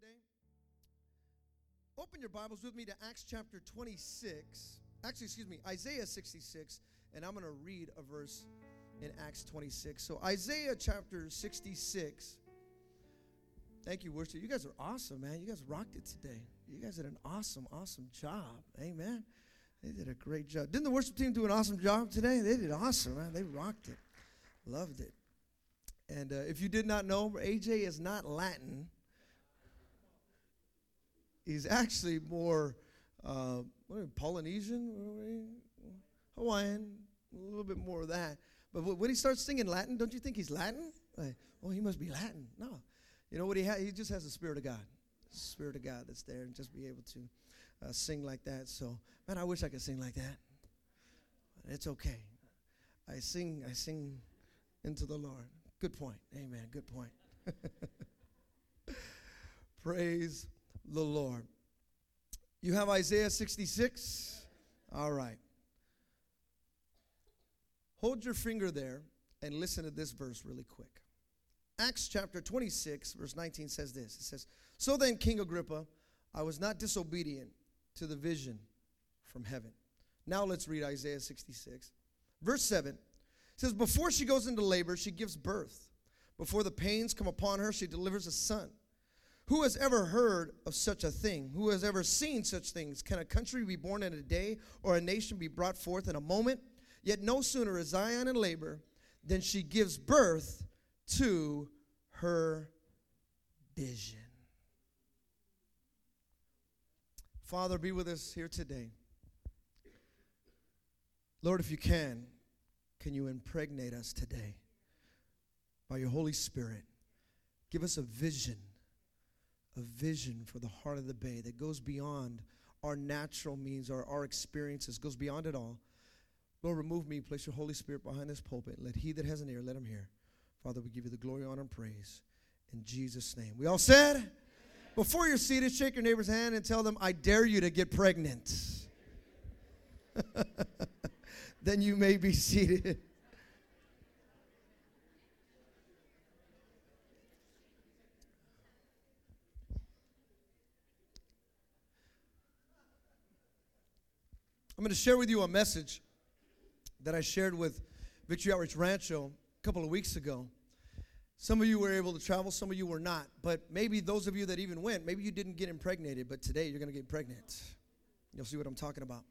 today? Open your Bibles with me to Acts chapter 26. Actually, excuse me, Isaiah 66, and I'm going to read a verse in Acts 26. So, Isaiah chapter 66. Thank you, worship. You guys are awesome, man. You guys rocked it today. You guys did an awesome, awesome job. Amen. They did a great job. Didn't the worship team do an awesome job today? They did awesome, man. They rocked it. Loved it. And uh, if you did not know, AJ is not Latin. He's actually more uh, Polynesian, Hawaiian, a little bit more of that. But when he starts singing Latin, don't you think he's Latin? Like, oh, he must be Latin. No. You know what he has? He just has the Spirit of God. Spirit of God that's there and just be able to uh, sing like that. So, man, I wish I could sing like that. It's okay. I sing, I sing into the Lord. Good point. Amen. Good point. Praise the Lord. You have Isaiah 66? All right. Hold your finger there and listen to this verse really quick. Acts chapter 26, verse 19 says this It says, So then, King Agrippa, I was not disobedient to the vision from heaven. Now let's read Isaiah 66. Verse 7 says, Before she goes into labor, she gives birth. Before the pains come upon her, she delivers a son. Who has ever heard of such a thing? Who has ever seen such things? Can a country be born in a day or a nation be brought forth in a moment? Yet no sooner is Zion in labor than she gives birth to her vision. Father, be with us here today. Lord, if you can, can you impregnate us today by your Holy Spirit? Give us a vision, a vision for the heart of the bay that goes beyond our natural means, our, our experiences, goes beyond it all. Lord, remove me, place your Holy Spirit behind this pulpit. Let he that has an ear, let him hear. Father, we give you the glory, honor, and praise in Jesus' name. We all said? Before you're seated, shake your neighbor's hand and tell them, I dare you to get pregnant. then you may be seated. I'm going to share with you a message that I shared with Victory Outreach Rancho a couple of weeks ago. Some of you were able to travel, some of you were not. But maybe those of you that even went, maybe you didn't get impregnated, but today you're going to get pregnant. You'll see what I'm talking about.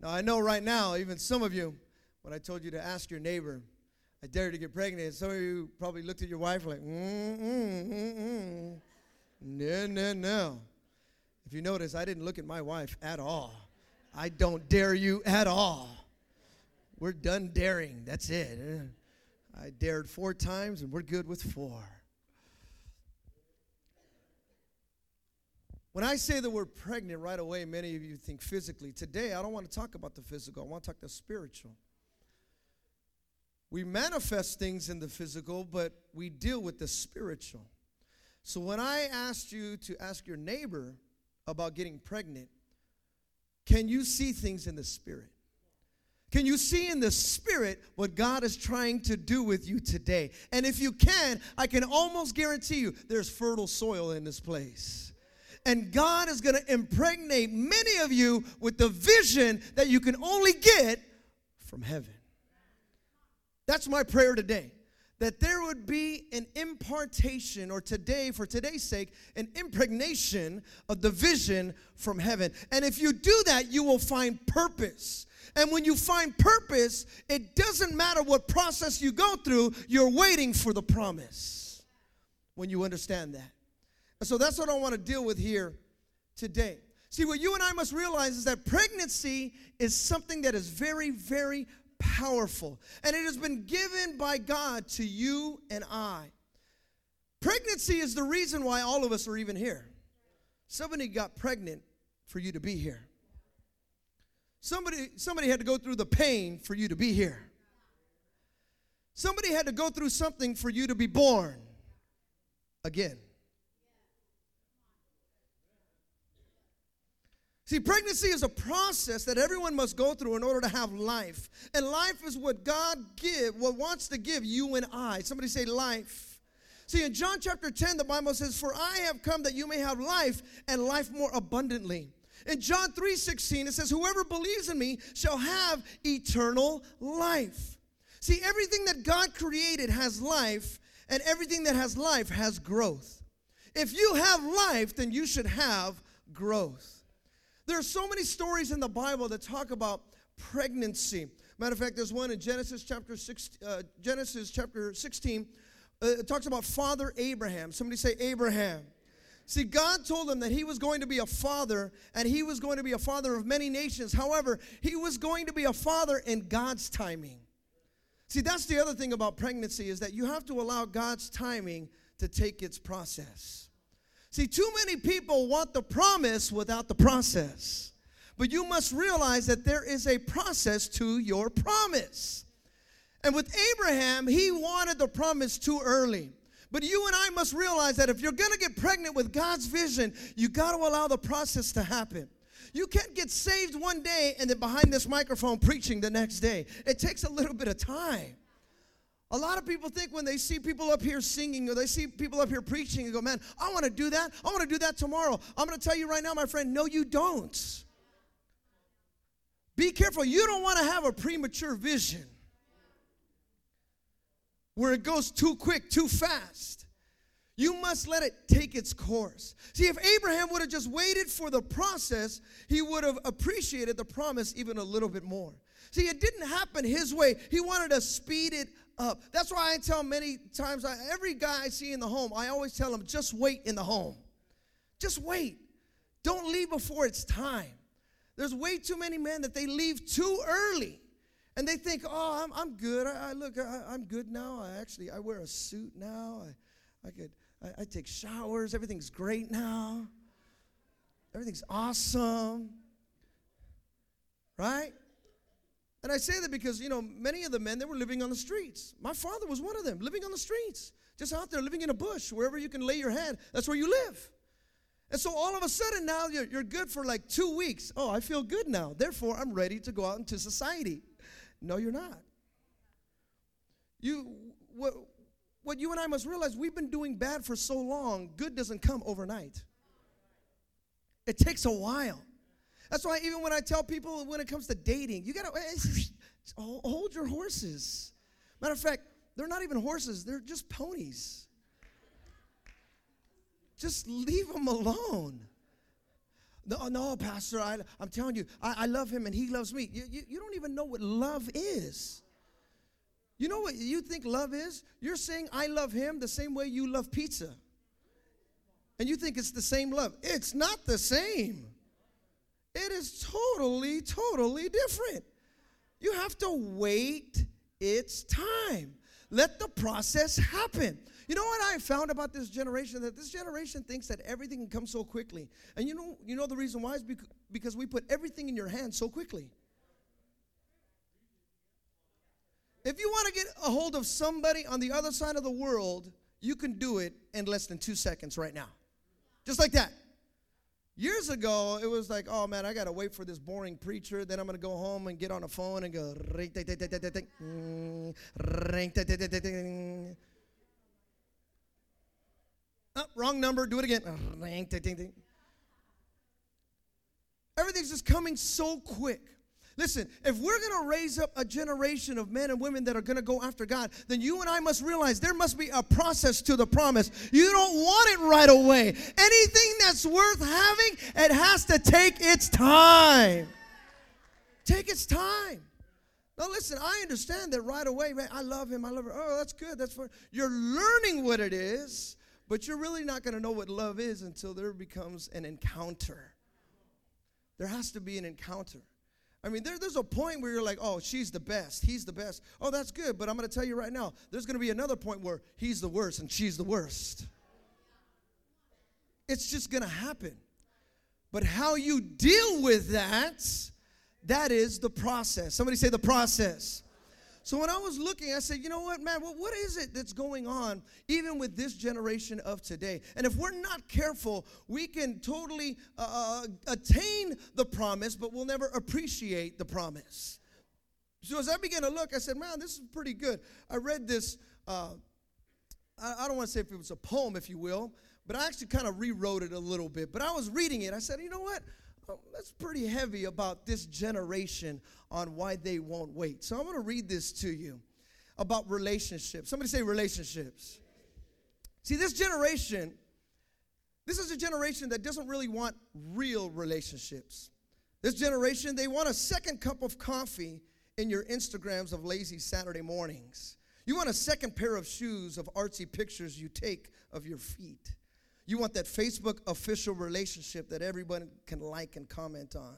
Now, I know right now, even some of you, when I told you to ask your neighbor, I dare to get pregnant, some of you probably looked at your wife like, mm, mm, mm, mm. No, no, no. If you notice, I didn't look at my wife at all. I don't dare you at all. We're done daring. That's it. I dared four times, and we're good with four. When I say the word pregnant right away, many of you think physically. Today, I don't want to talk about the physical, I want to talk the spiritual. We manifest things in the physical, but we deal with the spiritual. So when I asked you to ask your neighbor about getting pregnant, can you see things in the spirit? Can you see in the spirit what God is trying to do with you today? And if you can, I can almost guarantee you there's fertile soil in this place. And God is going to impregnate many of you with the vision that you can only get from heaven. That's my prayer today that there would be an impartation, or today, for today's sake, an impregnation of the vision from heaven. And if you do that, you will find purpose. And when you find purpose, it doesn't matter what process you go through, you're waiting for the promise when you understand that. And so that's what I want to deal with here today. See, what you and I must realize is that pregnancy is something that is very, very powerful. And it has been given by God to you and I. Pregnancy is the reason why all of us are even here. Somebody got pregnant for you to be here. Somebody, somebody had to go through the pain for you to be here. Somebody had to go through something for you to be born again. See, pregnancy is a process that everyone must go through in order to have life. And life is what God give, what wants to give you and I. Somebody say life. See, in John chapter 10, the Bible says, For I have come that you may have life and life more abundantly. In John 3 16, it says, Whoever believes in me shall have eternal life. See, everything that God created has life, and everything that has life has growth. If you have life, then you should have growth. There are so many stories in the Bible that talk about pregnancy. Matter of fact, there's one in Genesis chapter uh, Genesis chapter 16. Uh, it talks about Father Abraham. Somebody say Abraham. See, God told him that he was going to be a father and he was going to be a father of many nations. However, he was going to be a father in God's timing. See, that's the other thing about pregnancy is that you have to allow God's timing to take its process. See, too many people want the promise without the process. But you must realize that there is a process to your promise. And with Abraham, he wanted the promise too early. But you and I must realize that if you're going to get pregnant with God's vision, you got to allow the process to happen. You can't get saved one day and then behind this microphone preaching the next day. It takes a little bit of time. A lot of people think when they see people up here singing or they see people up here preaching and go, man, I want to do that. I want to do that tomorrow. I'm going to tell you right now, my friend, no, you don't. Be careful. You don't want to have a premature vision where it goes too quick, too fast. You must let it take its course. See, if Abraham would have just waited for the process, he would have appreciated the promise even a little bit more. See, it didn't happen his way. He wanted to speed it up. That's why I tell many times, I, every guy I see in the home, I always tell him, just wait in the home. Just wait. Don't leave before it's time. There's way too many men that they leave too early. And they think, oh, I'm, I'm good. I, I look, I, am good now. I actually, I wear a suit now. I, I could, I, I take showers. Everything's great now. Everything's awesome. Right? And I say that because, you know, many of the men, they were living on the streets. My father was one of them, living on the streets. Just out there, living in a bush, wherever you can lay your head. That's where you live. And so all of a sudden now you're, you're good for like two weeks. Oh, I feel good now. Therefore, I'm ready to go out into society. No, you're not. You what what you and I must realize we've been doing bad for so long, good doesn't come overnight. It takes a while. That's why even when I tell people when it comes to dating, you gotta hold your horses. Matter of fact, they're not even horses, they're just ponies. Just leave them alone. No, no, Pastor, I, am telling you, I, I, love him and he loves me. You, you, you don't even know what love is. You know what you think love is? You're saying, I love him the same way you love pizza. And you think it's the same love. It's not the same. It is totally, totally different. You have to wait its time. Let the process happen. You know what I found about this generation? That this generation thinks that everything can come so quickly. And you know, you know the reason why is because we put everything in your hands so quickly. If you want to get a hold of somebody on the other side of the world, you can do it in less than two seconds right now. Just like that. Years ago, it was like, oh man, I gotta wait for this boring preacher. Then I'm gonna go home and get on a phone and go. Oh, wrong number. Do it again. Uh, Everything's just coming so quick. Listen, if we're going to raise up a generation of men and women that are going to go after God, then you and I must realize there must be a process to the promise. You don't want it right away. Anything that's worth having, it has to take its time. Take its time. Now, listen, I understand that right away, man, I love him. I love her. Oh, that's good. That's for you're learning what it is. But you're really not going to know what love is until there becomes an encounter. There has to be an encounter. I mean, there, there's a point where you're like, oh, she's the best. He's the best. Oh, that's good. But I'm going to tell you right now, there's going to be another point where he's the worst and she's the worst. It's just going to happen. But how you deal with that, that is the process. Somebody say the process. So when I was looking, I said, you know what, man, well, what is it that's going on even with this generation of today? And if we're not careful, we can totally uh, uh, attain the promise, but we'll never appreciate the promise. So as I began to look, I said, man, this is pretty good. I read this. Uh, I, I don't want to say if it was a poem, if you will, but I actually kind of rewrote it a little bit. But I was reading it. I said, you know what? Um, that's pretty heavy about this generation on why they won't wait. So I'm going to read this to you about relationships. Somebody say relationships. See, this generation, this is a generation that doesn't really want real relationships. This generation, they want a second cup of coffee in your Instagrams of lazy Saturday mornings. You want a second pair of shoes of artsy pictures you take of your feet. You want that Facebook official relationship that everyone can like and comment on.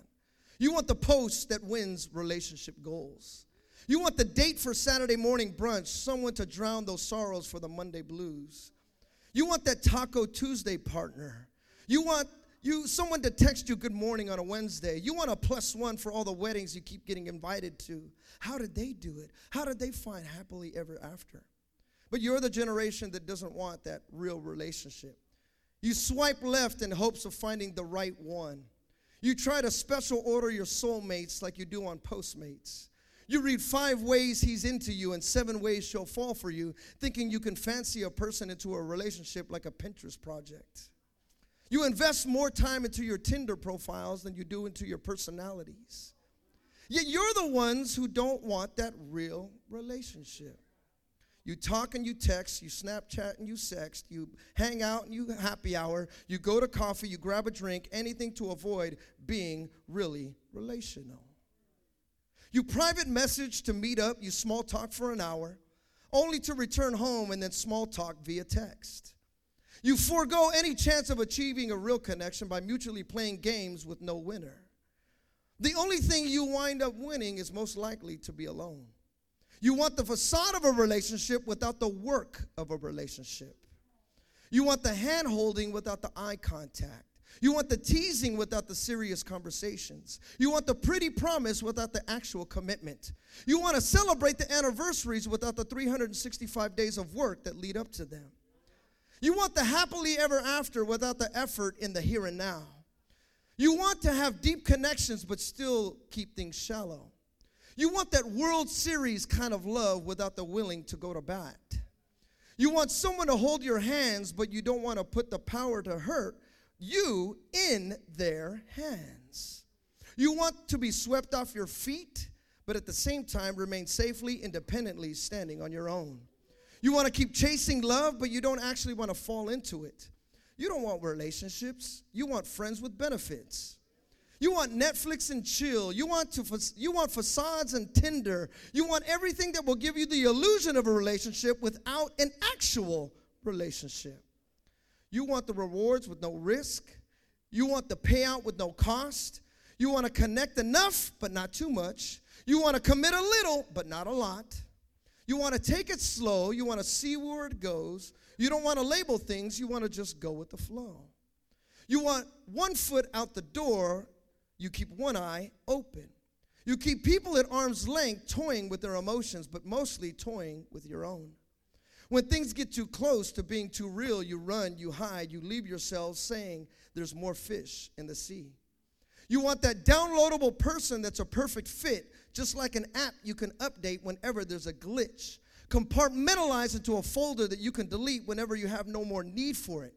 You want the post that wins relationship goals. You want the date for Saturday morning brunch, someone to drown those sorrows for the Monday blues. You want that Taco Tuesday partner. You want you someone to text you good morning on a Wednesday. You want a plus one for all the weddings you keep getting invited to. How did they do it? How did they find happily ever after? But you're the generation that doesn't want that real relationship. You swipe left in hopes of finding the right one. You try to special order your soulmates like you do on Postmates. You read five ways he's into you and seven ways she'll fall for you, thinking you can fancy a person into a relationship like a Pinterest project. You invest more time into your Tinder profiles than you do into your personalities. Yet you're the ones who don't want that real relationship. You talk and you text, you Snapchat and you sext, you hang out and you happy hour, you go to coffee, you grab a drink, anything to avoid being really relational. You private message to meet up, you small talk for an hour, only to return home and then small talk via text. You forego any chance of achieving a real connection by mutually playing games with no winner. The only thing you wind up winning is most likely to be alone. You want the facade of a relationship without the work of a relationship. You want the hand holding without the eye contact. You want the teasing without the serious conversations. You want the pretty promise without the actual commitment. You want to celebrate the anniversaries without the 365 days of work that lead up to them. You want the happily ever after without the effort in the here and now. You want to have deep connections but still keep things shallow. You want that World Series kind of love without the willing to go to bat. You want someone to hold your hands, but you don't want to put the power to hurt you in their hands. You want to be swept off your feet, but at the same time remain safely, independently standing on your own. You want to keep chasing love, but you don't actually want to fall into it. You don't want relationships. You want friends with benefits. You want Netflix and chill. You want to you want facades and Tinder. You want everything that will give you the illusion of a relationship without an actual relationship. You want the rewards with no risk. You want the payout with no cost. You want to connect enough but not too much. You want to commit a little but not a lot. You want to take it slow. You want to see where it goes. You don't want to label things, you want to just go with the flow. You want one foot out the door, you keep one eye open. You keep people at arm's length toying with their emotions, but mostly toying with your own. When things get too close to being too real, you run, you hide, you leave yourselves saying there's more fish in the sea. You want that downloadable person that's a perfect fit, just like an app you can update whenever there's a glitch compartmentalize into a folder that you can delete whenever you have no more need for it.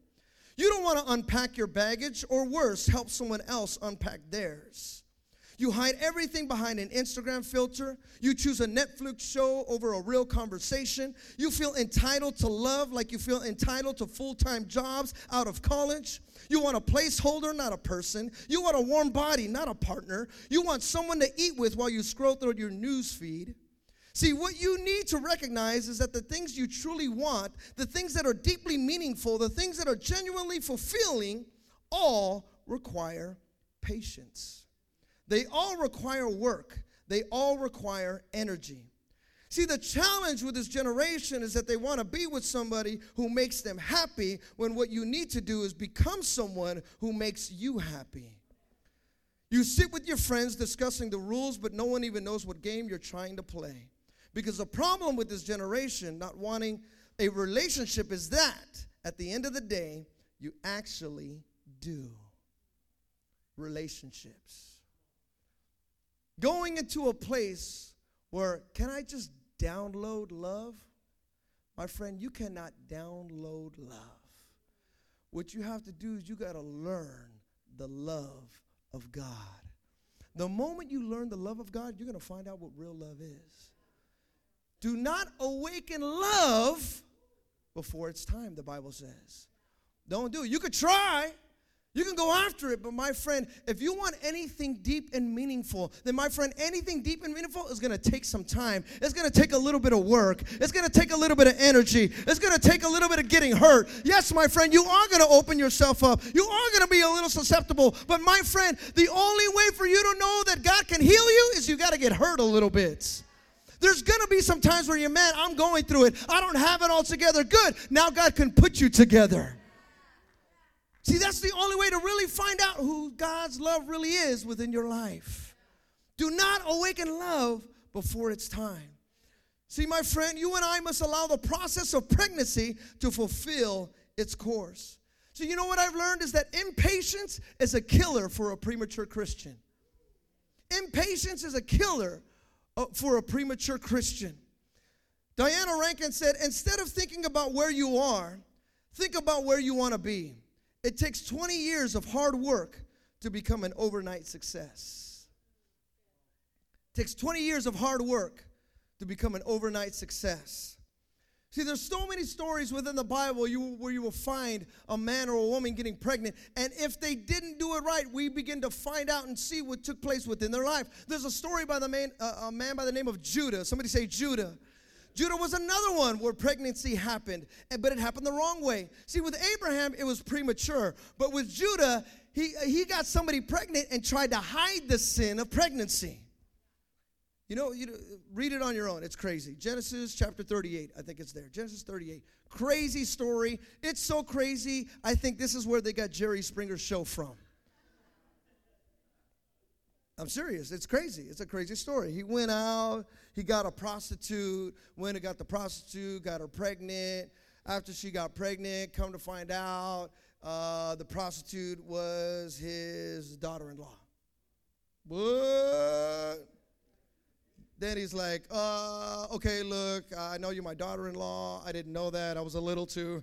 You don't want to unpack your baggage, or worse, help someone else unpack theirs. You hide everything behind an Instagram filter. You choose a Netflix show over a real conversation. You feel entitled to love like you feel entitled to full time jobs out of college. You want a placeholder, not a person. You want a warm body, not a partner. You want someone to eat with while you scroll through your news feed. See, what you need to recognize is that the things you truly want, the things that are deeply meaningful, the things that are genuinely fulfilling, all require patience. They all require work, they all require energy. See, the challenge with this generation is that they want to be with somebody who makes them happy when what you need to do is become someone who makes you happy. You sit with your friends discussing the rules, but no one even knows what game you're trying to play. Because the problem with this generation not wanting a relationship is that at the end of the day, you actually do relationships. Going into a place where, can I just download love? My friend, you cannot download love. What you have to do is you got to learn the love of God. The moment you learn the love of God, you're going to find out what real love is. Do not awaken love before it's time, the Bible says. Don't do it. You could try, you can go after it, but my friend, if you want anything deep and meaningful, then my friend, anything deep and meaningful is gonna take some time. It's gonna take a little bit of work. It's gonna take a little bit of energy. It's gonna take a little bit of getting hurt. Yes, my friend, you are gonna open yourself up. You are gonna be a little susceptible. But my friend, the only way for you to know that God can heal you is you gotta get hurt a little bit. There's gonna be some times where you're, man, I'm going through it. I don't have it all together. Good. Now God can put you together. See, that's the only way to really find out who God's love really is within your life. Do not awaken love before it's time. See, my friend, you and I must allow the process of pregnancy to fulfill its course. So, you know what I've learned is that impatience is a killer for a premature Christian. Impatience is a killer Uh, for a premature Christian. Diana Rankin said, instead of thinking about where you are, think about where you want to be. It takes 20 years of hard work to become an overnight success. It takes 20 years of hard work to become an overnight success. See, there's so many stories within the Bible you, where you will find a man or a woman getting pregnant, and if they didn't do it right, we begin to find out and see what took place within their life. There's a story by the man, uh, a man by the name of Judah. Somebody say Judah. Judah was another one where pregnancy happened, but it happened the wrong way. See, with Abraham, it was premature, but with Judah, he, he got somebody pregnant and tried to hide the sin of pregnancy. You know, you know, read it on your own. It's crazy. Genesis chapter 38, I think it's there. Genesis 38. Crazy story. It's so crazy. I think this is where they got Jerry Springer's show from. I'm serious. It's crazy. It's a crazy story. He went out, he got a prostitute, went and got the prostitute, got her pregnant. After she got pregnant, come to find out, uh, the prostitute was his daughter in law. What? Then he's like, uh, okay, look, I know you're my daughter in law. I didn't know that. I was a little too,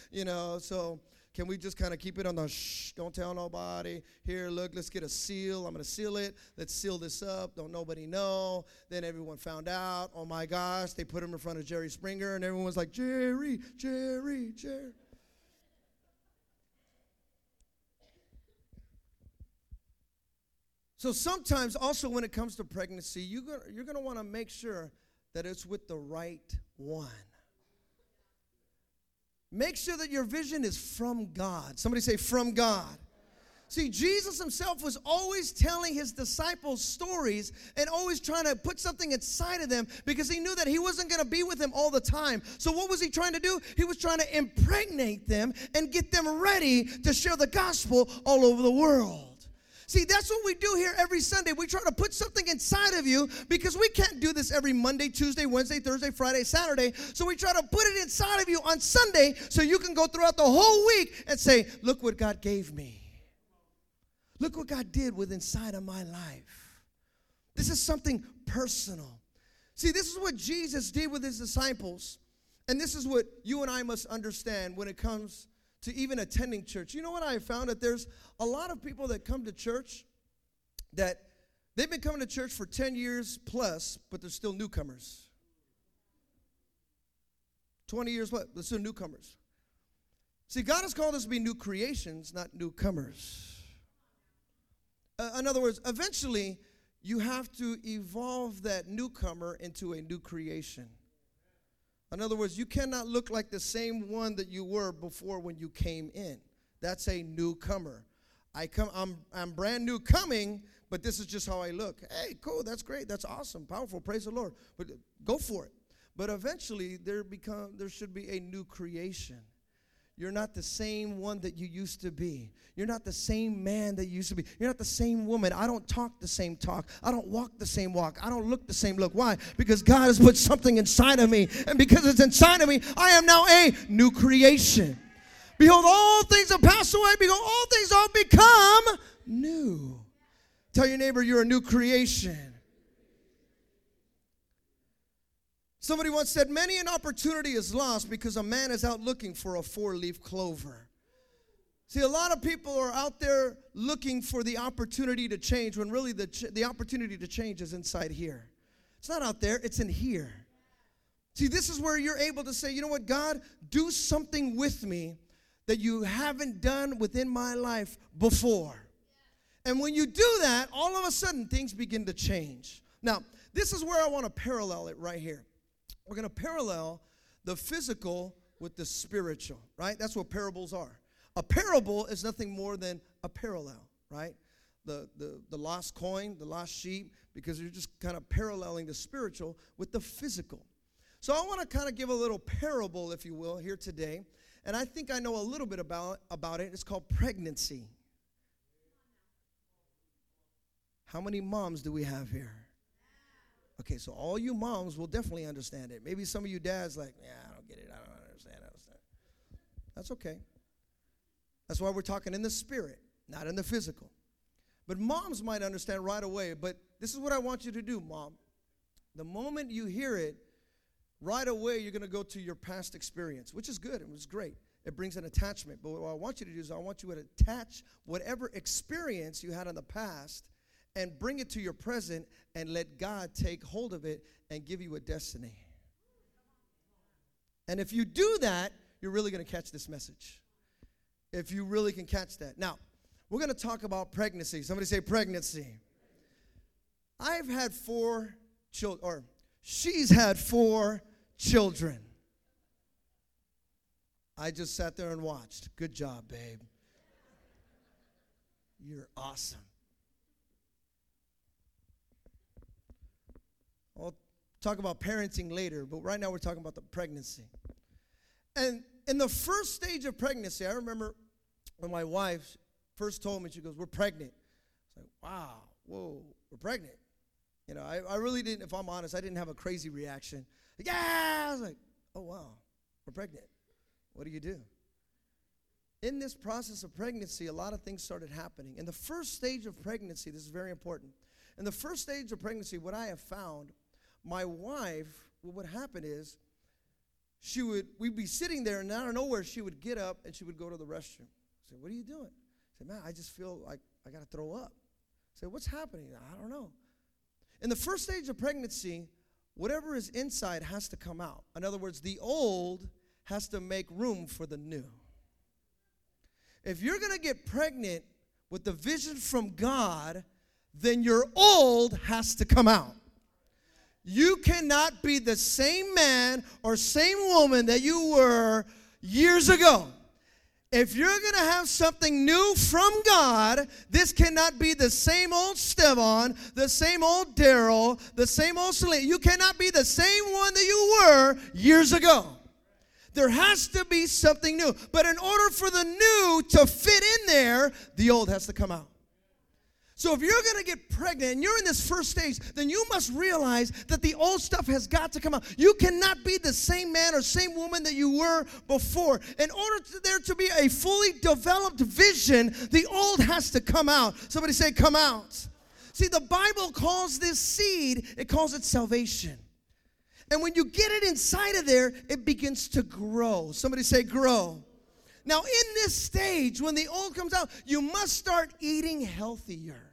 you know, so can we just kind of keep it on the shh, don't tell nobody? Here, look, let's get a seal. I'm going to seal it. Let's seal this up. Don't nobody know. Then everyone found out. Oh my gosh, they put him in front of Jerry Springer, and everyone was like, Jerry, Jerry, Jerry. So sometimes, also, when it comes to pregnancy, you're going you're to want to make sure that it's with the right one. Make sure that your vision is from God. Somebody say, from God. See, Jesus himself was always telling his disciples stories and always trying to put something inside of them because he knew that he wasn't going to be with them all the time. So, what was he trying to do? He was trying to impregnate them and get them ready to share the gospel all over the world. See, that's what we do here every Sunday. We try to put something inside of you because we can't do this every Monday, Tuesday, Wednesday, Thursday, Friday, Saturday. So we try to put it inside of you on Sunday so you can go throughout the whole week and say, Look what God gave me. Look what God did with inside of my life. This is something personal. See, this is what Jesus did with his disciples. And this is what you and I must understand when it comes to even attending church. You know what I found? That there's a lot of people that come to church that they've been coming to church for 10 years plus, but they're still newcomers. 20 years what? they're still newcomers. See, God has called us to be new creations, not newcomers. Uh, in other words, eventually, you have to evolve that newcomer into a new creation. In other words, you cannot look like the same one that you were before when you came in. That's a newcomer. I come, I'm, I'm brand new coming, but this is just how I look. Hey, cool, that's great, that's awesome, powerful, praise the Lord. But go for it. But eventually there become there should be a new creation. You're not the same one that you used to be. You're not the same man that you used to be. You're not the same woman. I don't talk the same talk. I don't walk the same walk. I don't look the same look. Why? Because God has put something inside of me. And because it's inside of me, I am now a new creation. Behold, all things have passed away. Behold, all things have become new. Tell your neighbor you're a new creation. Somebody once said, Many an opportunity is lost because a man is out looking for a four leaf clover. See, a lot of people are out there looking for the opportunity to change when really the, ch- the opportunity to change is inside here. It's not out there, it's in here. See, this is where you're able to say, you know what, God, do something with me that you haven't done within my life before. And when you do that, all of a sudden things begin to change. Now, this is where I want to parallel it right here. We're going to parallel the physical with the spiritual, right? That's what parables are. A parable is nothing more than a parallel, right? The, the, the lost coin, the lost sheep, because you're just kind of paralleling the spiritual with the physical. So I want to kind of give a little parable, if you will, here today. And I think I know a little bit about, about it. It's called pregnancy. How many moms do we have here? Okay, so all you moms will definitely understand it. Maybe some of you dads like, yeah, I don't get it. I don't understand. I understand. That's okay. That's why we're talking in the spirit, not in the physical. But moms might understand right away. But this is what I want you to do, mom. The moment you hear it, right away you're going to go to your past experience, which is good. It was great. It brings an attachment. But what I want you to do is I want you to attach whatever experience you had in the past and bring it to your present and let God take hold of it and give you a destiny. And if you do that, you're really going to catch this message if you really can catch that. Now, we're going to talk about pregnancy. Somebody say pregnancy. I've had four children, or she's had four children. I just sat there and watched. Good job, babe. You're awesome. I'll talk about parenting later, but right now we're talking about the pregnancy. And in the first stage of pregnancy, I remember when my wife first told me, she goes, We're pregnant. It's like, wow, whoa, we're pregnant. You know, I, I really didn't, if I'm honest, I didn't have a crazy reaction. Like, yeah, I was like, oh, wow, we're pregnant. What do you do? In this process of pregnancy, a lot of things started happening. In the first stage of pregnancy, this is very important. In the first stage of pregnancy, what I have found, my wife, what would happen is, she would, we'd be sitting there, and out of nowhere, she would get up and she would go to the restroom. I said, What are you doing? I said, Man, I just feel like I got to throw up. I said, What's happening? I don't know. In the first stage of pregnancy, whatever is inside has to come out. In other words, the old has to make room for the new. If you're going to get pregnant with the vision from God, then your old has to come out. You cannot be the same man or same woman that you were years ago. If you're going to have something new from God, this cannot be the same old Stevan, the same old Daryl, the same old Celine. You cannot be the same one that you were years ago. There has to be something new. But in order for the new to fit in there, the old has to come out. So if you're going to get pregnant and you're in this first stage, then you must realize that the old stuff has got to come out. You cannot be the same man or same woman that you were before. In order for there to be a fully developed vision, the old has to come out. Somebody say, come out. See, the Bible calls this seed, it calls it salvation. And when you get it inside of there, it begins to grow. Somebody say, grow. Now, in this stage, when the old comes out, you must start eating healthier.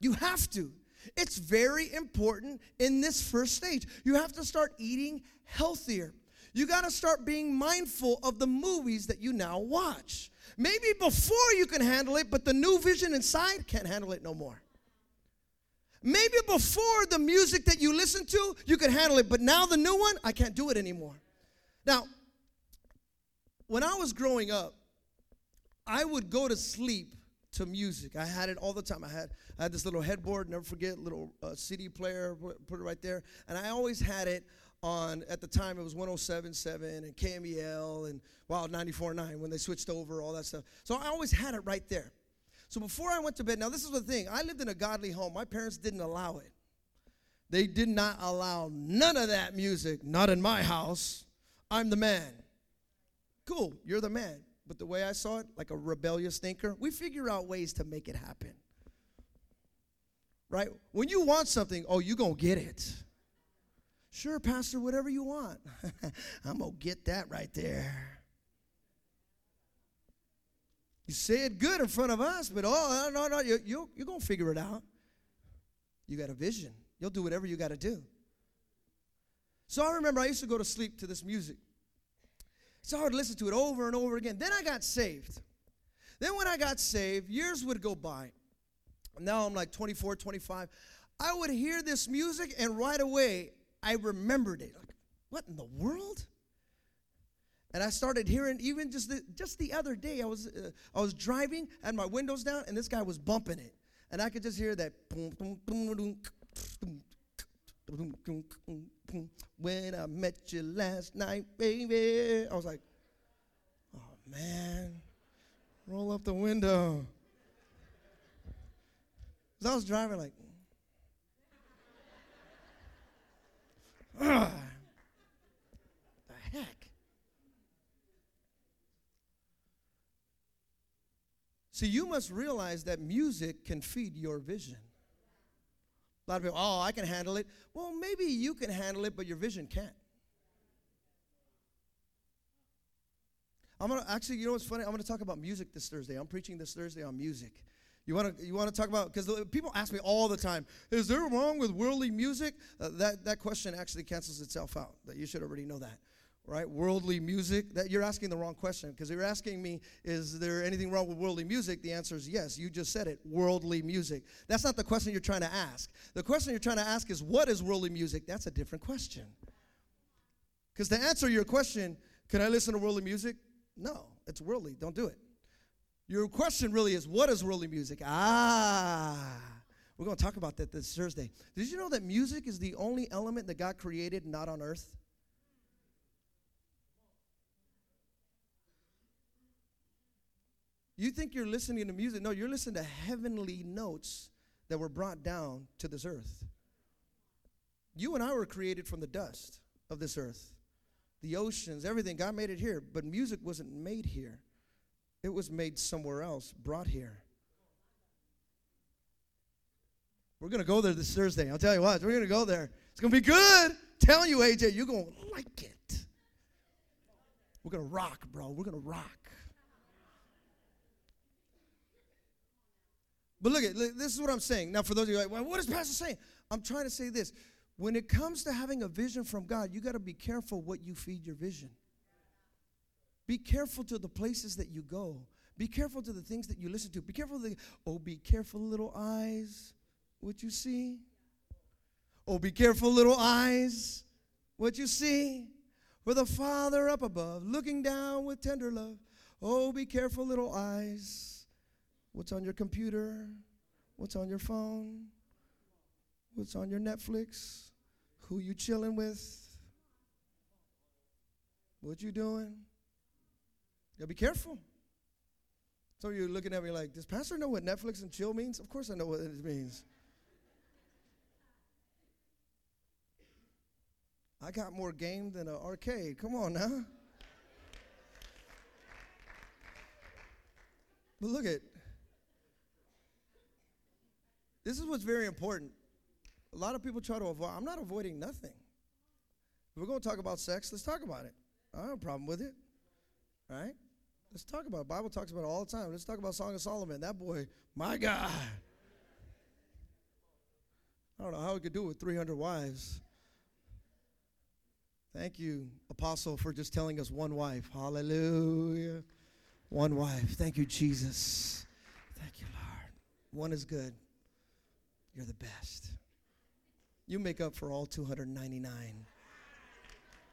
You have to. It's very important in this first stage. You have to start eating healthier. You got to start being mindful of the movies that you now watch. Maybe before you can handle it, but the new vision inside can't handle it no more. Maybe before the music that you listen to, you could handle it, but now the new one, I can't do it anymore. Now, when I was growing up, I would go to sleep to music. I had it all the time. I had I had this little headboard, never forget, little uh, CD player, put it right there, and I always had it on. At the time, it was 107.7 and KMEL and Wild 94.9 when they switched over, all that stuff. So I always had it right there. So before I went to bed, now this is the thing. I lived in a godly home. My parents didn't allow it. They did not allow none of that music. Not in my house. I'm the man. Cool, you're the man. But the way I saw it, like a rebellious thinker, we figure out ways to make it happen. Right? When you want something, oh, you're going to get it. Sure, Pastor, whatever you want. I'm going to get that right there. You say it good in front of us, but oh, no, no, you, you, you're going to figure it out. You got a vision. You'll do whatever you got to do. So I remember I used to go to sleep to this music. So I would listen to it over and over again. Then I got saved. Then when I got saved, years would go by. Now I'm like 24, 25. I would hear this music, and right away I remembered it. Like, what in the world? And I started hearing even just the, just the other day. I was uh, I was driving, had my windows down, and this guy was bumping it, and I could just hear that. When I met you last night, baby, I was like, oh man, roll up the window. Cause I was driving like. The heck? See, you must realize that music can feed your vision. Lot of people, oh, I can handle it. Well, maybe you can handle it, but your vision can't. I'm gonna actually, you know what's funny? I'm gonna talk about music this Thursday. I'm preaching this Thursday on music. You want to you want to talk about because people ask me all the time, is there wrong with worldly music? Uh, that that question actually cancels itself out. That you should already know that, right? Worldly music. That you're asking the wrong question because you're asking me, is there anything wrong with worldly music? The answer is yes. You just said it. Worldly music. That's not the question you're trying to ask. The question you're trying to ask is what is worldly music? That's a different question. Because to answer your question, can I listen to worldly music? No, it's worldly. Don't do it. Your question really is what is worldly music? Ah, we're going to talk about that this Thursday. Did you know that music is the only element that God created not on earth? You think you're listening to music? No, you're listening to heavenly notes that were brought down to this earth. You and I were created from the dust of this earth, the oceans, everything. God made it here, but music wasn't made here. It was made somewhere else, brought here. We're going to go there this Thursday. I'll tell you what, we're going to go there. It's going to be good. telling you, AJ, you're going to like it. We're going to rock, bro. We're going to rock. But look at this is what I'm saying. Now, for those of you like, well, what is Pastor saying? I'm trying to say this. When it comes to having a vision from God, you got to be careful what you feed your vision. Be careful to the places that you go. Be careful to the things that you listen to. Be careful. The, oh, be careful, little eyes, what you see. Oh, be careful, little eyes, what you see. For the Father up above, looking down with tender love. Oh, be careful, little eyes. What's on your computer? What's on your phone? What's on your Netflix? Who you chilling with? What you doing? gotta be careful. Some of you are looking at me like, does Pastor know what Netflix and chill means? Of course I know what it means. I got more game than an arcade. Come on now. But look at this is what's very important. A lot of people try to avoid. I'm not avoiding nothing. If we're going to talk about sex, let's talk about it. I don't have a problem with it. Right? Let's talk about it. Bible talks about it all the time. Let's talk about Song of Solomon. That boy, my God. I don't know how he could do it with 300 wives. Thank you, Apostle, for just telling us one wife. Hallelujah. One wife. Thank you, Jesus. Thank you, Lord. One is good. You're the best. You make up for all 299.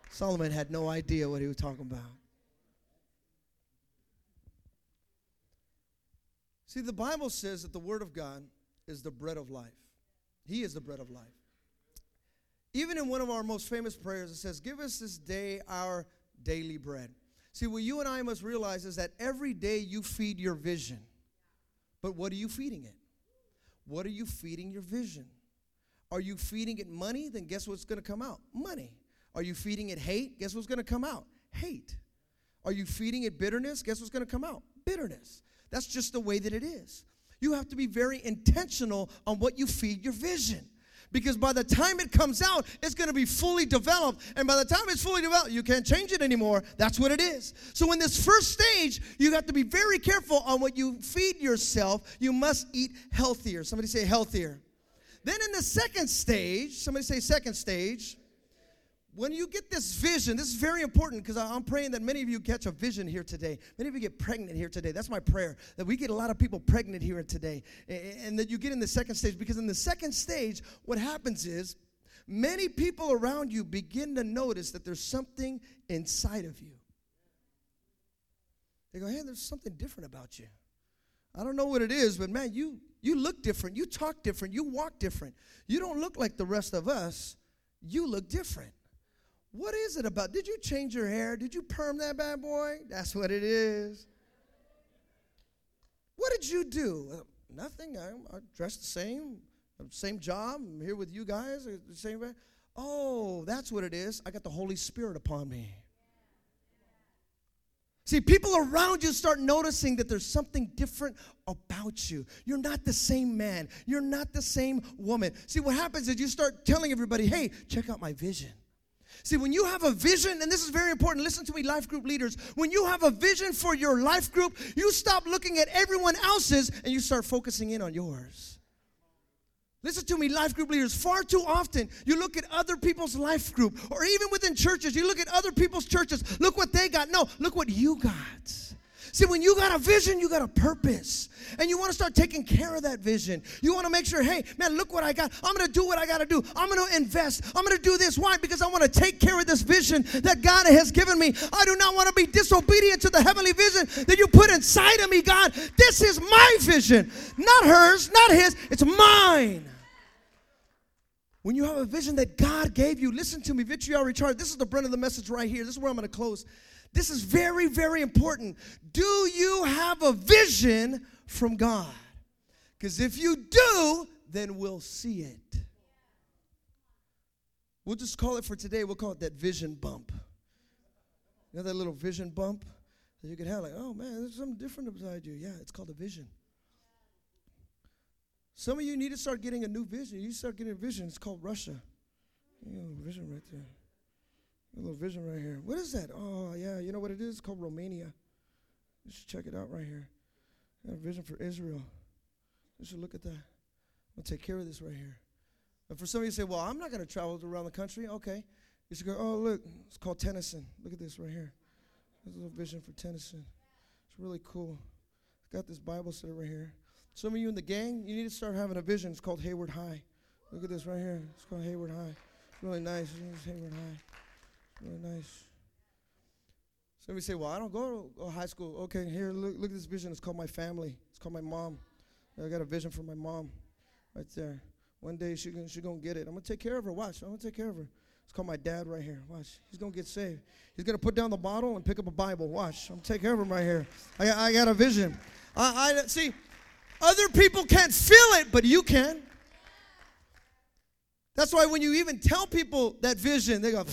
Solomon had no idea what he was talking about. See, the Bible says that the Word of God is the bread of life. He is the bread of life. Even in one of our most famous prayers, it says, Give us this day our daily bread. See, what you and I must realize is that every day you feed your vision. But what are you feeding it? What are you feeding your vision? Are you feeding it money? Then guess what's going to come out? Money. Are you feeding it hate? Guess what's going to come out? Hate. Are you feeding it bitterness? Guess what's going to come out? Bitterness. That's just the way that it is. You have to be very intentional on what you feed your vision. Because by the time it comes out, it's going to be fully developed. And by the time it's fully developed, you can't change it anymore. That's what it is. So, in this first stage, you have to be very careful on what you feed yourself. You must eat healthier. Somebody say healthier. Then, in the second stage, somebody say second stage when you get this vision, this is very important because I'm praying that many of you catch a vision here today. Many of you get pregnant here today. That's my prayer that we get a lot of people pregnant here today and that you get in the second stage because in the second stage, what happens is many people around you begin to notice that there's something inside of you. They go, hey, there's something different about you. I don't know what it is, but man, you you look different, you talk different, you walk different. You don't look like the rest of us. You look different. What is it about? Did you change your hair? Did you perm that bad boy? That's what it is. What did you do? Uh, nothing. I, I dressed the same, same job. I'm here with you guys. Uh, same. Oh, that's what it is. I got the Holy Spirit upon me. See, people around you start noticing that there's something different about you. You're not the same man. You're not the same woman. See, what happens is you start telling everybody, hey, check out my vision. See, when you have a vision, and this is very important, listen to me, life group leaders. When you have a vision for your life group, you stop looking at everyone else's and you start focusing in on yours. Listen to me, life group leaders. Far too often, you look at other people's life group, or even within churches, you look at other people's churches. Look what they got. No, look what you got. See, when you got a vision, you got a purpose. And you want to start taking care of that vision. You want to make sure, hey, man, look what I got. I'm going to do what I got to do. I'm going to invest. I'm going to do this. Why? Because I want to take care of this vision that God has given me. I do not want to be disobedient to the heavenly vision that you put inside of me, God. This is my vision, not hers, not his. It's mine. When you have a vision that God gave you, listen to me, Victory Outreach. This is the brunt of the message right here. This is where I'm going to close. This is very, very important. Do you have a vision from God? Because if you do, then we'll see it. We'll just call it for today, we'll call it that vision bump. You know that little vision bump that you can have, like, oh man, there's something different beside you. Yeah, it's called a vision. Some of you need to start getting a new vision. You start getting a vision. It's called Russia. You know, vision right there. A little vision right here. What is that? Oh, yeah, you know what it is? It's called Romania. You should check it out right here. a vision for Israel. You should look at that. I'll take care of this right here. But for some of you say, well, I'm not going to travel around the country. Okay. You should go, oh, look, it's called Tennyson. Look at this right here. There's a little vision for Tennyson. It's really cool. It's got this Bible set right here. Some of you in the gang, you need to start having a vision. It's called Hayward High. Look at this right here. It's called Hayward High. It's really nice. It's Hayward High. Really nice. Somebody say, Well, I don't go to high school. Okay, here, look, look at this vision. It's called my family. It's called my mom. I got a vision for my mom right there. One day she's gonna, she gonna get it. I'm gonna take care of her. Watch. I'm gonna take care of her. It's called my dad right here. Watch. He's gonna get saved. He's gonna put down the bottle and pick up a Bible. Watch. I'm gonna take care of him right here. I, I got a vision. I, I see. Other people can't feel it, but you can. That's why when you even tell people that vision, they go,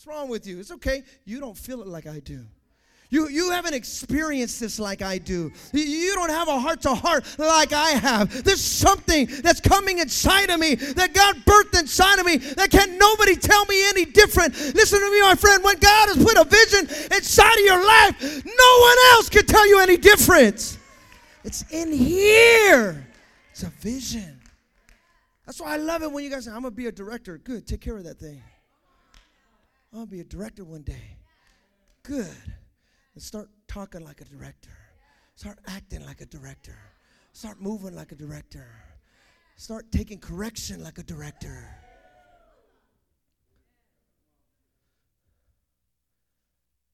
What's wrong with you? It's okay. You don't feel it like I do. You, you haven't experienced this like I do. You, don't have a heart to heart like I have. There's something that's coming inside of me that God birthed inside of me that can't nobody tell me any different. Listen to me, my friend. When God has put a vision inside of your life, no one else can tell you any difference. It's in here. It's a vision. That's why I love it when you guys say, I'm going to be a director. Good, take care of that thing. To be a director one day. Good. And start talking like a director. Start acting like a director. Start moving like a director. Start taking correction like a director.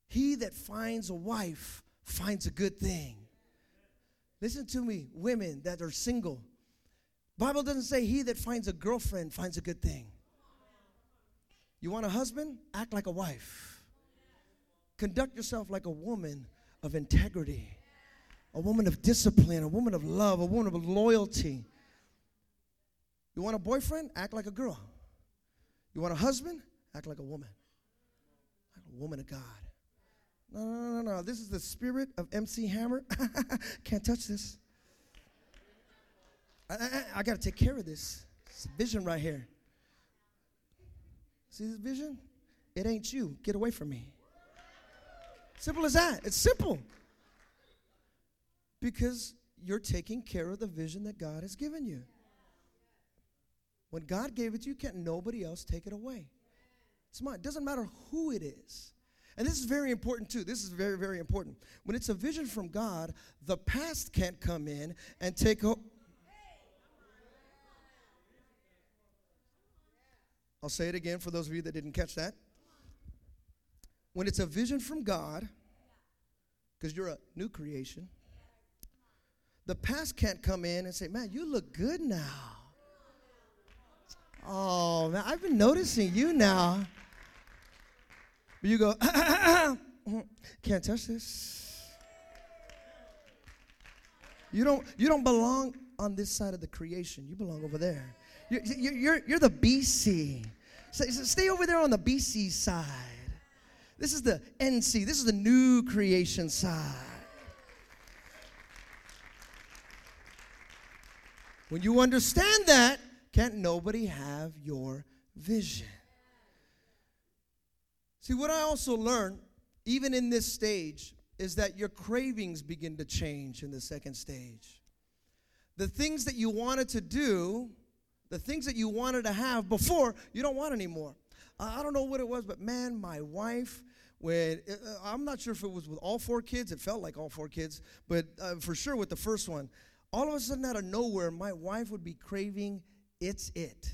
He that finds a wife finds a good thing. Listen to me, women that are single. Bible doesn't say he that finds a girlfriend finds a good thing. You want a husband? Act like a wife. Conduct yourself like a woman of integrity, a woman of discipline, a woman of love, a woman of loyalty. You want a boyfriend? Act like a girl. You want a husband? Act like a woman. Like a woman of God. No, no, no, no. This is the spirit of MC Hammer. Can't touch this. I, I, I got to take care of this. It's a vision right here. See this vision? It ain't you. Get away from me. Simple as that. It's simple. Because you're taking care of the vision that God has given you. When God gave it to you, can't nobody else take it away. It's mine. It doesn't matter who it is. And this is very important too. This is very, very important. When it's a vision from God, the past can't come in and take. Ho- I'll say it again for those of you that didn't catch that. When it's a vision from God, because you're a new creation, the past can't come in and say, Man, you look good now. Oh, man, I've been noticing you now. But you go, can't touch this. You don't, you don't belong on this side of the creation. You belong over there. You're, you're, you're the BC. Stay over there on the BC side. This is the NC. This is the new creation side. When you understand that, can't nobody have your vision? See, what I also learned, even in this stage, is that your cravings begin to change in the second stage. The things that you wanted to do, the things that you wanted to have before, you don't want anymore. I don't know what it was, but man, my wife, when uh, I'm not sure if it was with all four kids, it felt like all four kids, but uh, for sure with the first one, all of a sudden out of nowhere, my wife would be craving it's it.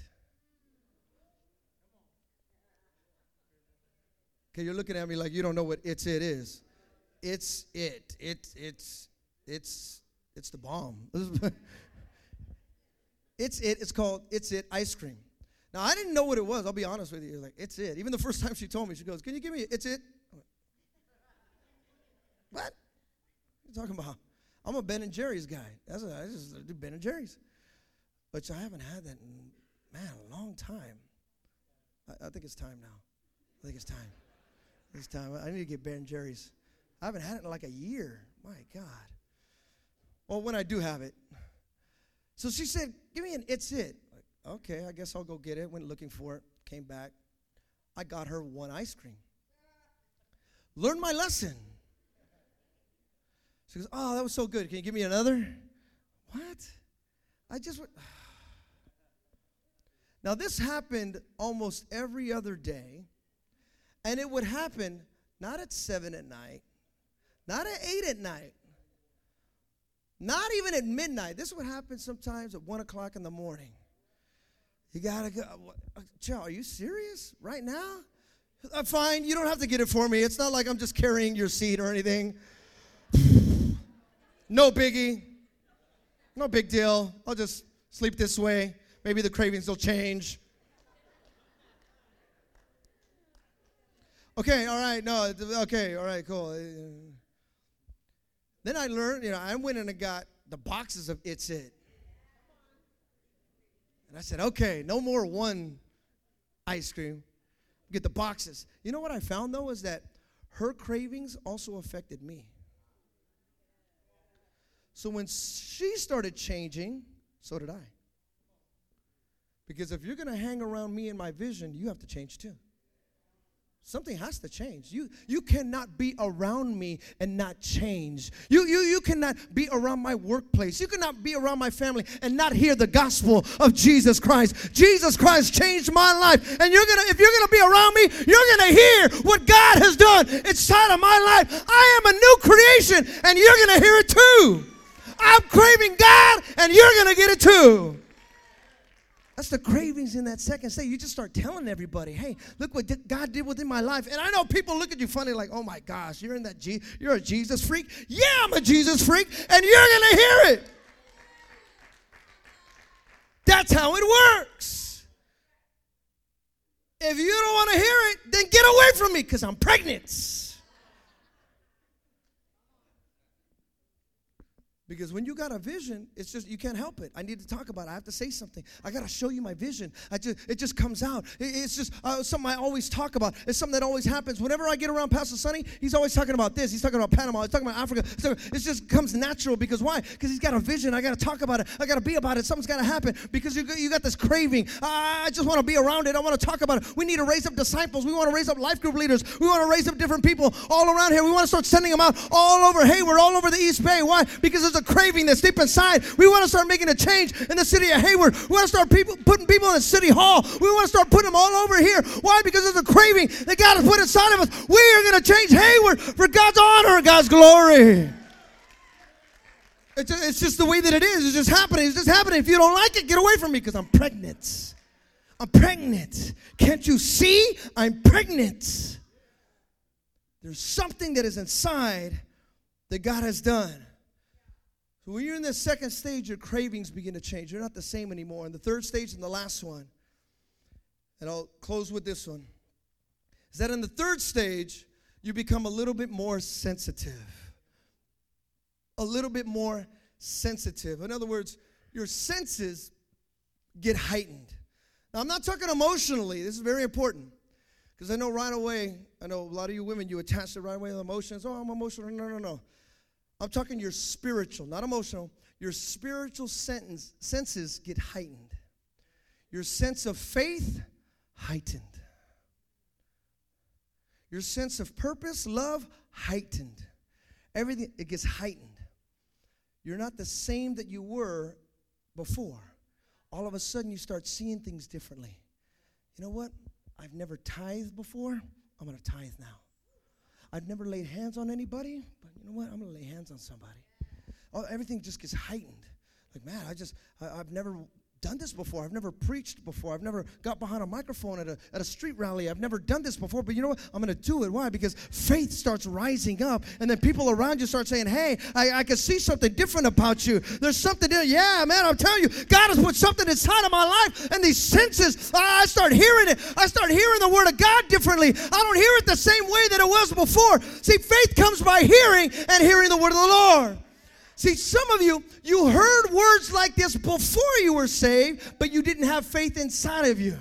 Okay, you're looking at me like you don't know what it's it is. It's it. It's it's it's it's the bomb. it's it. It's called it's it ice cream. Now I didn't know what it was. I'll be honest with you. Like it's it. Even the first time she told me, she goes, "Can you give me it's it?" what? What are you talking about? I'm a Ben and Jerry's guy. That's a, I just do Ben and Jerry's, but I haven't had that in man a long time. I, I think it's time now. I think it's time. It's time. I need to get Ben and Jerry's. I haven't had it in like a year. My God. Well, when I do have it. So she said, Give me an it's it. Like, okay, I guess I'll go get it. Went looking for it. Came back. I got her one ice cream. Learned my lesson. She goes, Oh, that was so good. Can you give me another? What? I just. Now, this happened almost every other day, and it would happen not at 7 at night, not at 8 at night, not even at midnight. This would happen sometimes at 1 o'clock in the morning. You gotta go. Uh, uh, Joe, are you serious right now? Uh, fine, you don't have to get it for me. It's not like I'm just carrying your seat or anything. no biggie. No big deal. I'll just sleep this way. Maybe the cravings will change. Okay, all right, no, okay, all right, cool. Uh, Then I learned, you know, I went and I got the boxes of It's It. And I said, okay, no more one ice cream. Get the boxes. You know what I found though is that her cravings also affected me. So when she started changing, so did I. Because if you're going to hang around me and my vision, you have to change too. Something has to change. You, you cannot be around me and not change. You, you, you cannot be around my workplace. You cannot be around my family and not hear the gospel of Jesus Christ. Jesus Christ changed my life. And you're gonna, if you're gonna be around me, you're gonna hear what God has done inside of my life. I am a new creation, and you're gonna hear it too. I'm craving God, and you're gonna get it too. That's the cravings in that second state. You just start telling everybody, "Hey, look what God did within my life." And I know people look at you funny, like, "Oh my gosh, you're in that G- you're a Jesus freak." Yeah, I'm a Jesus freak, and you're gonna hear it. That's how it works. If you don't want to hear it, then get away from me, because I'm pregnant. Because when you got a vision, it's just you can't help it. I need to talk about it. I have to say something. I got to show you my vision. I just it just comes out. It, it's just uh, something I always talk about. It's something that always happens. Whenever I get around Pastor Sonny, he's always talking about this. He's talking about Panama. He's talking about Africa. It just comes natural because why? Because he's got a vision. I got to talk about it. I got to be about it. Something's got to happen because you, you got this craving. I just want to be around it. I want to talk about it. We need to raise up disciples. We want to raise up life group leaders. We want to raise up different people all around here. We want to start sending them out all over Hayward, all over the East Bay. Why? Because there's a craving that's deep inside. We want to start making a change in the city of Hayward. We want to start people, putting people in the city hall. We want to start putting them all over here. Why? Because there's a craving that God has put inside of us. We are going to change Hayward for God's honor God's glory. It's just the way that it is. It's just happening. It's just happening. If you don't like it, get away from me because I'm pregnant. I'm pregnant. Can't you see? I'm pregnant. There's something that is inside that God has done. So when you're in the second stage, your cravings begin to change. You're not the same anymore. And the third stage and the last one, and I'll close with this one, is that in the third stage, you become a little bit more sensitive. A little bit more sensitive. In other words, your senses get heightened. Now, I'm not talking emotionally. This is very important. Because I know right away, I know a lot of you women, you attach it right away to emotions. Oh, I'm emotional. No, no, no. I'm talking your spiritual, not emotional. Your spiritual sentence, senses get heightened. Your sense of faith, heightened. Your sense of purpose, love, heightened. Everything, it gets heightened. You're not the same that you were before. All of a sudden, you start seeing things differently. You know what? I've never tithed before. I'm going to tithe now. I've never laid hands on anybody, but you know what? I'm going to lay hands on somebody. Oh, everything just gets heightened. Like, man, I just, I, I've never done this before. I've never preached before. I've never got behind a microphone at a, at a street rally. I've never done this before. But you know what? I'm going to do it. Why? Because faith starts rising up. And then people around you start saying, hey, I, I can see something different about you. There's something there. Yeah, man, I'm telling you, God has put something inside of my life. And these senses, I start hearing it. I start hearing the word of God differently. I don't hear it the same way that it was before. See, faith comes by hearing and hearing the word of the Lord. See, some of you, you heard words like this before you were saved, but you didn't have faith inside of you.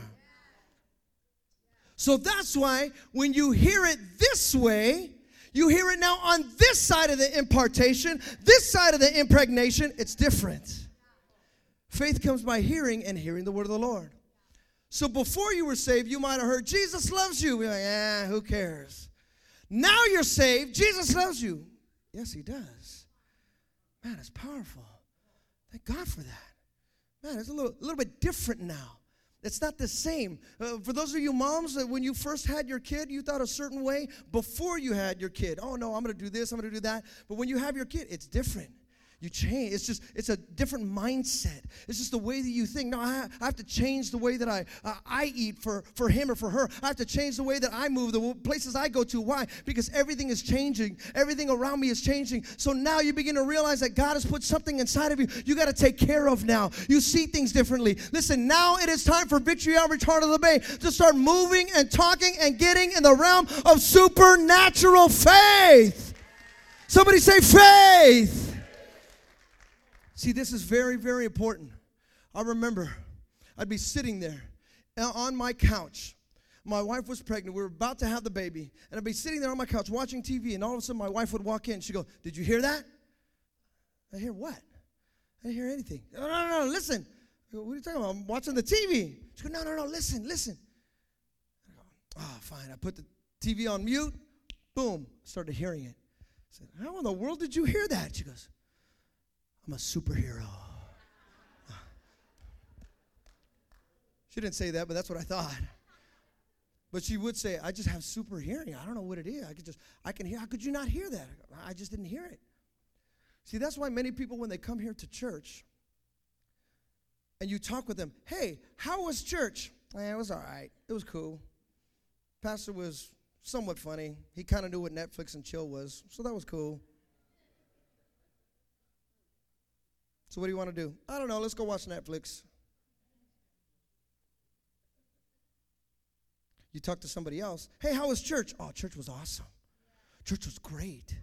So that's why when you hear it this way, you hear it now on this side of the impartation, this side of the impregnation, it's different. Faith comes by hearing and hearing the word of the Lord. So before you were saved, you might have heard, Jesus loves you. We're like, yeah, who cares? Now you're saved, Jesus loves you. Yes, he does. Man, it's powerful. Thank God for that. Man, it's a little, a little bit different now. It's not the same. Uh, for those of you moms that when you first had your kid, you thought a certain way before you had your kid. Oh no, I'm going to do this, I'm going to do that. But when you have your kid, it's different you change. It's just, it's a different mindset. It's just the way that you think. No, I, I have to change the way that I, uh, I eat for, for him or for her. I have to change the way that I move, the places I go to. Why? Because everything is changing. Everything around me is changing. So now you begin to realize that God has put something inside of you you got to take care of now. You see things differently. Listen, now it is time for Victory Outreach Heart of the Bay to start moving and talking and getting in the realm of supernatural faith. Somebody say faith. See, this is very, very important. I remember I'd be sitting there uh, on my couch. My wife was pregnant. We were about to have the baby. And I'd be sitting there on my couch watching TV, and all of a sudden my wife would walk in. She'd go, Did you hear that? I hear what? I didn't hear anything. No, no, no, listen. Go, what are you talking about? I'm watching the TV. She go, No, no, no, listen, listen. I go, Oh, fine. I put the TV on mute. Boom. Started hearing it. I said, How in the world did you hear that? She goes, I'm a superhero. She didn't say that, but that's what I thought. But she would say, I just have super hearing. I don't know what it is. I could just, I can hear. How could you not hear that? I just didn't hear it. See, that's why many people, when they come here to church and you talk with them, hey, how was church? Eh, it was all right. It was cool. Pastor was somewhat funny. He kind of knew what Netflix and chill was, so that was cool. So, what do you want to do? I don't know. Let's go watch Netflix. You talk to somebody else. Hey, how was church? Oh, church was awesome. Church was great.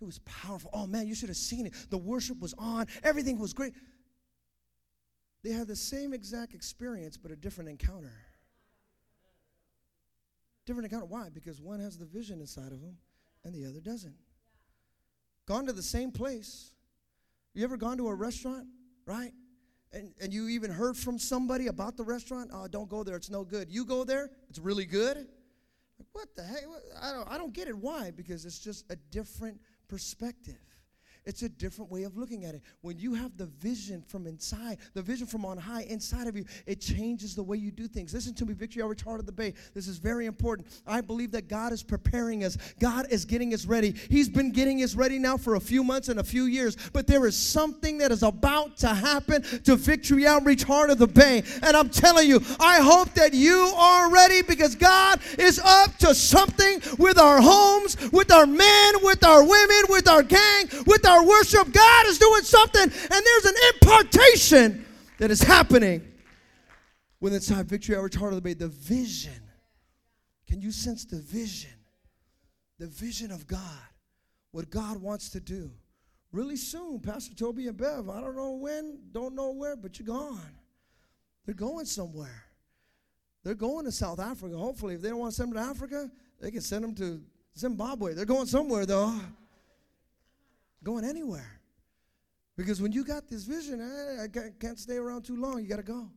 It was powerful. Oh man, you should have seen it. The worship was on, everything was great. They had the same exact experience, but a different encounter. Different encounter. Why? Because one has the vision inside of them and the other doesn't. Gone to the same place. You ever gone to a restaurant, right? And, and you even heard from somebody about the restaurant? Oh, don't go there, it's no good. You go there, it's really good. Like, what the heck? I don't, I don't get it. Why? Because it's just a different perspective. It's a different way of looking at it. When you have the vision from inside, the vision from on high inside of you, it changes the way you do things. Listen to me, Victory Outreach Heart of the Bay. This is very important. I believe that God is preparing us. God is getting us ready. He's been getting us ready now for a few months and a few years, but there is something that is about to happen to Victory Outreach Heart of the Bay. And I'm telling you, I hope that you are ready because God is up to something with our homes, with our men, with our women, with our gang, with our our worship, God is doing something, and there's an impartation that is happening when inside Victory Outreach Heart of the Bay. The vision. Can you sense the vision? The vision of God. What God wants to do. Really soon, Pastor Toby and Bev, I don't know when, don't know where, but you're gone. They're going somewhere. They're going to South Africa. Hopefully, if they don't want to send them to Africa, they can send them to Zimbabwe. They're going somewhere, though going anywhere. Because when you got this vision, eh, I can't stay around too long. You got to go.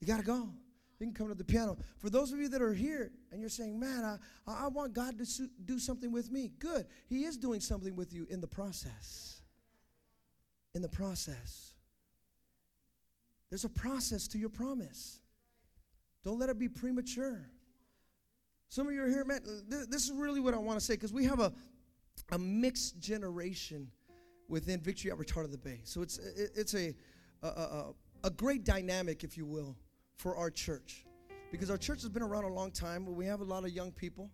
You got to go. You can come to the piano. For those of you that are here and you're saying, man, I, I want God to do something with me, good. He is doing something with you in the process. In the process. There's a process to your promise. Don't let it be premature. Some of you are here, man. This is really what I want to say because we have a a mixed generation within Victory Outreach Heart of the Bay. So it's it's a a, a a, great dynamic, if you will, for our church, because our church has been around a long time. But we have a lot of young people,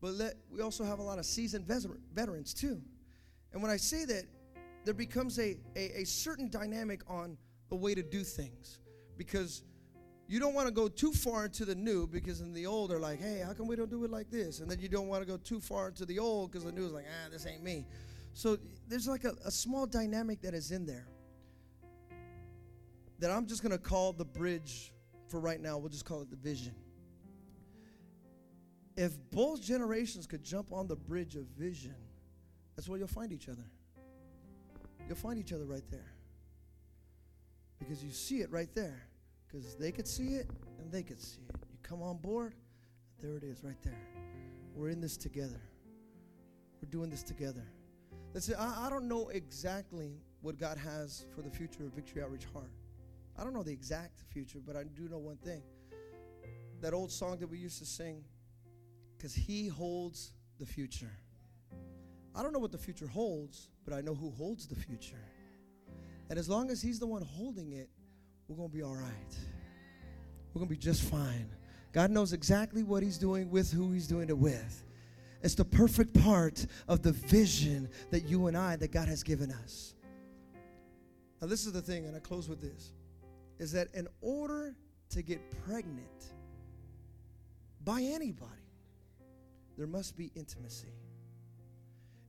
but let, we also have a lot of seasoned veterans too. And when I say that, there becomes a, a, a certain dynamic on the way to do things, because you don't want to go too far into the new because in the old they're like, hey, how come we don't do it like this? And then you don't want to go too far into the old because the new is like, ah, this ain't me. So there's like a, a small dynamic that is in there that I'm just going to call the bridge for right now. We'll just call it the vision. If both generations could jump on the bridge of vision, that's where you'll find each other. You'll find each other right there. Because you see it right there because they could see it and they could see it. You come on board, there it is right there. We're in this together. We're doing this together. Listen, I, I don't know exactly what God has for the future of Victory Outreach Heart. I don't know the exact future, but I do know one thing. That old song that we used to sing, because He holds the future. I don't know what the future holds, but I know who holds the future. And as long as He's the one holding it, we're going to be all right. We're going to be just fine. God knows exactly what He's doing with who He's doing it with. It's the perfect part of the vision that you and I, that God has given us. Now, this is the thing, and I close with this is that in order to get pregnant by anybody, there must be intimacy.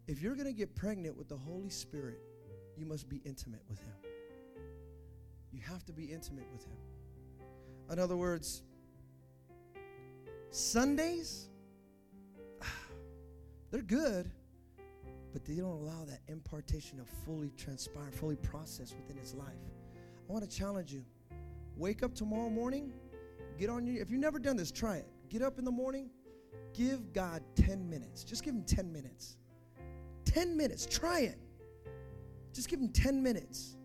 If you're going to get pregnant with the Holy Spirit, you must be intimate with Him. You have to be intimate with Him. In other words, Sundays, they're good, but they don't allow that impartation to fully transpire, fully process within his life. I want to challenge you. Wake up tomorrow morning, get on your, if you've never done this, try it. Get up in the morning, give God 10 minutes. Just give him 10 minutes. 10 minutes, try it. Just give him 10 minutes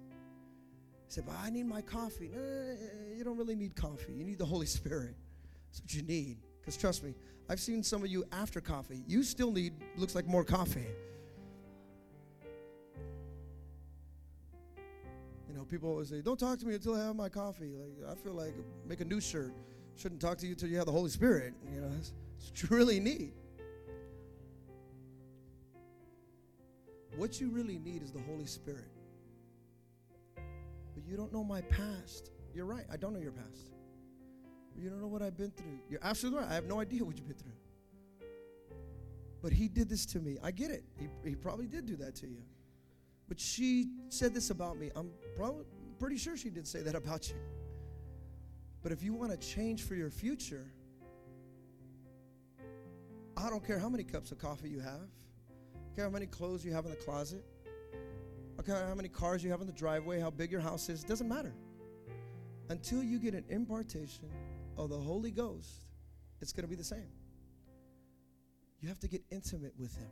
said, But I need my coffee. No, no, no, you don't really need coffee. You need the Holy Spirit. That's what you need. Because trust me, I've seen some of you after coffee. You still need, looks like more coffee. You know, people always say, Don't talk to me until I have my coffee. Like, I feel like make a new shirt. Shouldn't talk to you until you have the Holy Spirit. You know, that's, that's what you really need. What you really need is the Holy Spirit you don't know my past. You're right. I don't know your past. You don't know what I've been through. You're absolutely right. I have no idea what you've been through. but he did this to me. I get it. He, he probably did do that to you. But she said this about me. I'm probably pretty sure she did say that about you. But if you want to change for your future, I don't care how many cups of coffee you have. I care how many clothes you have in the closet. How many cars you have in the driveway, how big your house is. It doesn't matter. Until you get an impartation of the Holy Ghost, it's going to be the same. You have to get intimate with Him.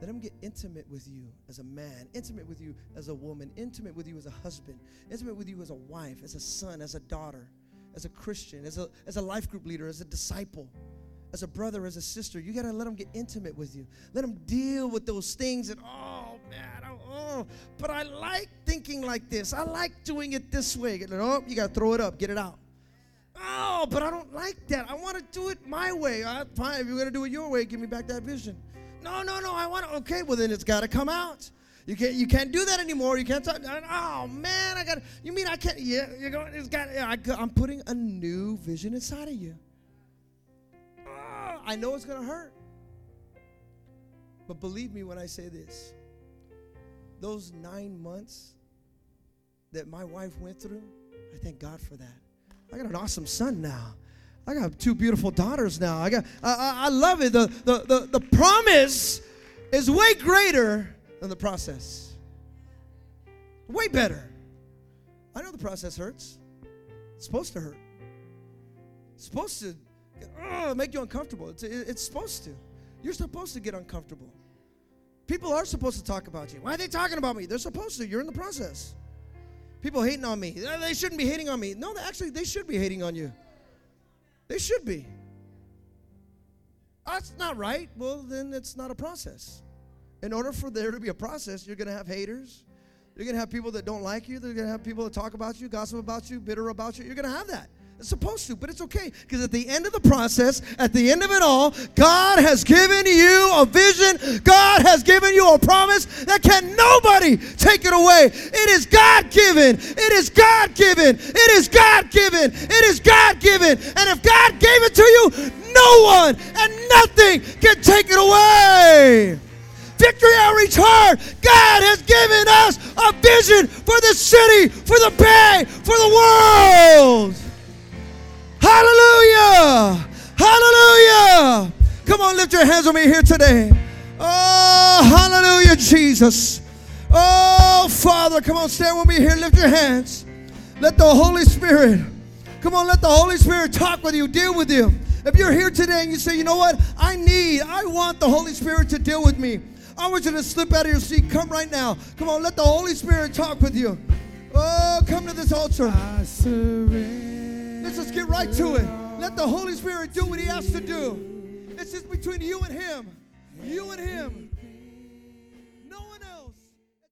Let him get intimate with you as a man, intimate with you as a woman, intimate with you as a husband, intimate with you as a wife, as a son, as a daughter, as a Christian, as a, as a life group leader, as a disciple, as a brother, as a sister. You got to let him get intimate with you. Let him deal with those things that, oh, oh, but I like thinking like this. I like doing it this way. Oh, you got to throw it up, get it out. Oh, but I don't like that. I want to do it my way. Uh, fine, if you're going to do it your way, give me back that vision. No, no, no. I want to. Okay, well then it's got to come out. You can't. You can't do that anymore. You can't talk. Oh man, I got. You mean I can't? Yeah, you're going. It's got. I, I'm putting a new vision inside of you. Oh, I know it's gonna hurt, but believe me when I say this. Those nine months that my wife went through, I thank God for that. I got an awesome son now. I got two beautiful daughters now. I got I, I love it. The, the, the, the promise is way greater than the process. Way better. I know the process hurts. It's supposed to hurt. It's supposed to uh, make you uncomfortable. It's, it's supposed to. You're supposed to get uncomfortable. People are supposed to talk about you. Why are they talking about me? They're supposed to. You're in the process. People hating on me. They shouldn't be hating on me. No, actually, they should be hating on you. They should be. Ah, That's not right. Well, then it's not a process. In order for there to be a process, you're going to have haters. You're going to have people that don't like you. They're going to have people that talk about you, gossip about you, bitter about you. You're going to have that. It's supposed to, but it's okay because at the end of the process, at the end of it all, God has given you a vision. God has given you a promise that can nobody take it away. It is God given. It is God given. It is God given. It is God given. And if God gave it to you, no one and nothing can take it away. Victory Outreach Heart, God has given us a vision for the city, for the bay, for the world. Hallelujah! Hallelujah! Come on, lift your hands with me here today. Oh, hallelujah, Jesus. Oh, Father, come on, stand with me here. Lift your hands. Let the Holy Spirit, come on, let the Holy Spirit talk with you, deal with you. If you're here today and you say, you know what, I need, I want the Holy Spirit to deal with me. I want you to slip out of your seat. Come right now. Come on, let the Holy Spirit talk with you. Oh, come to this altar. I surrender. Let's just get right to it. Let the Holy Spirit do what He has to do. It's just between you and Him. You and Him.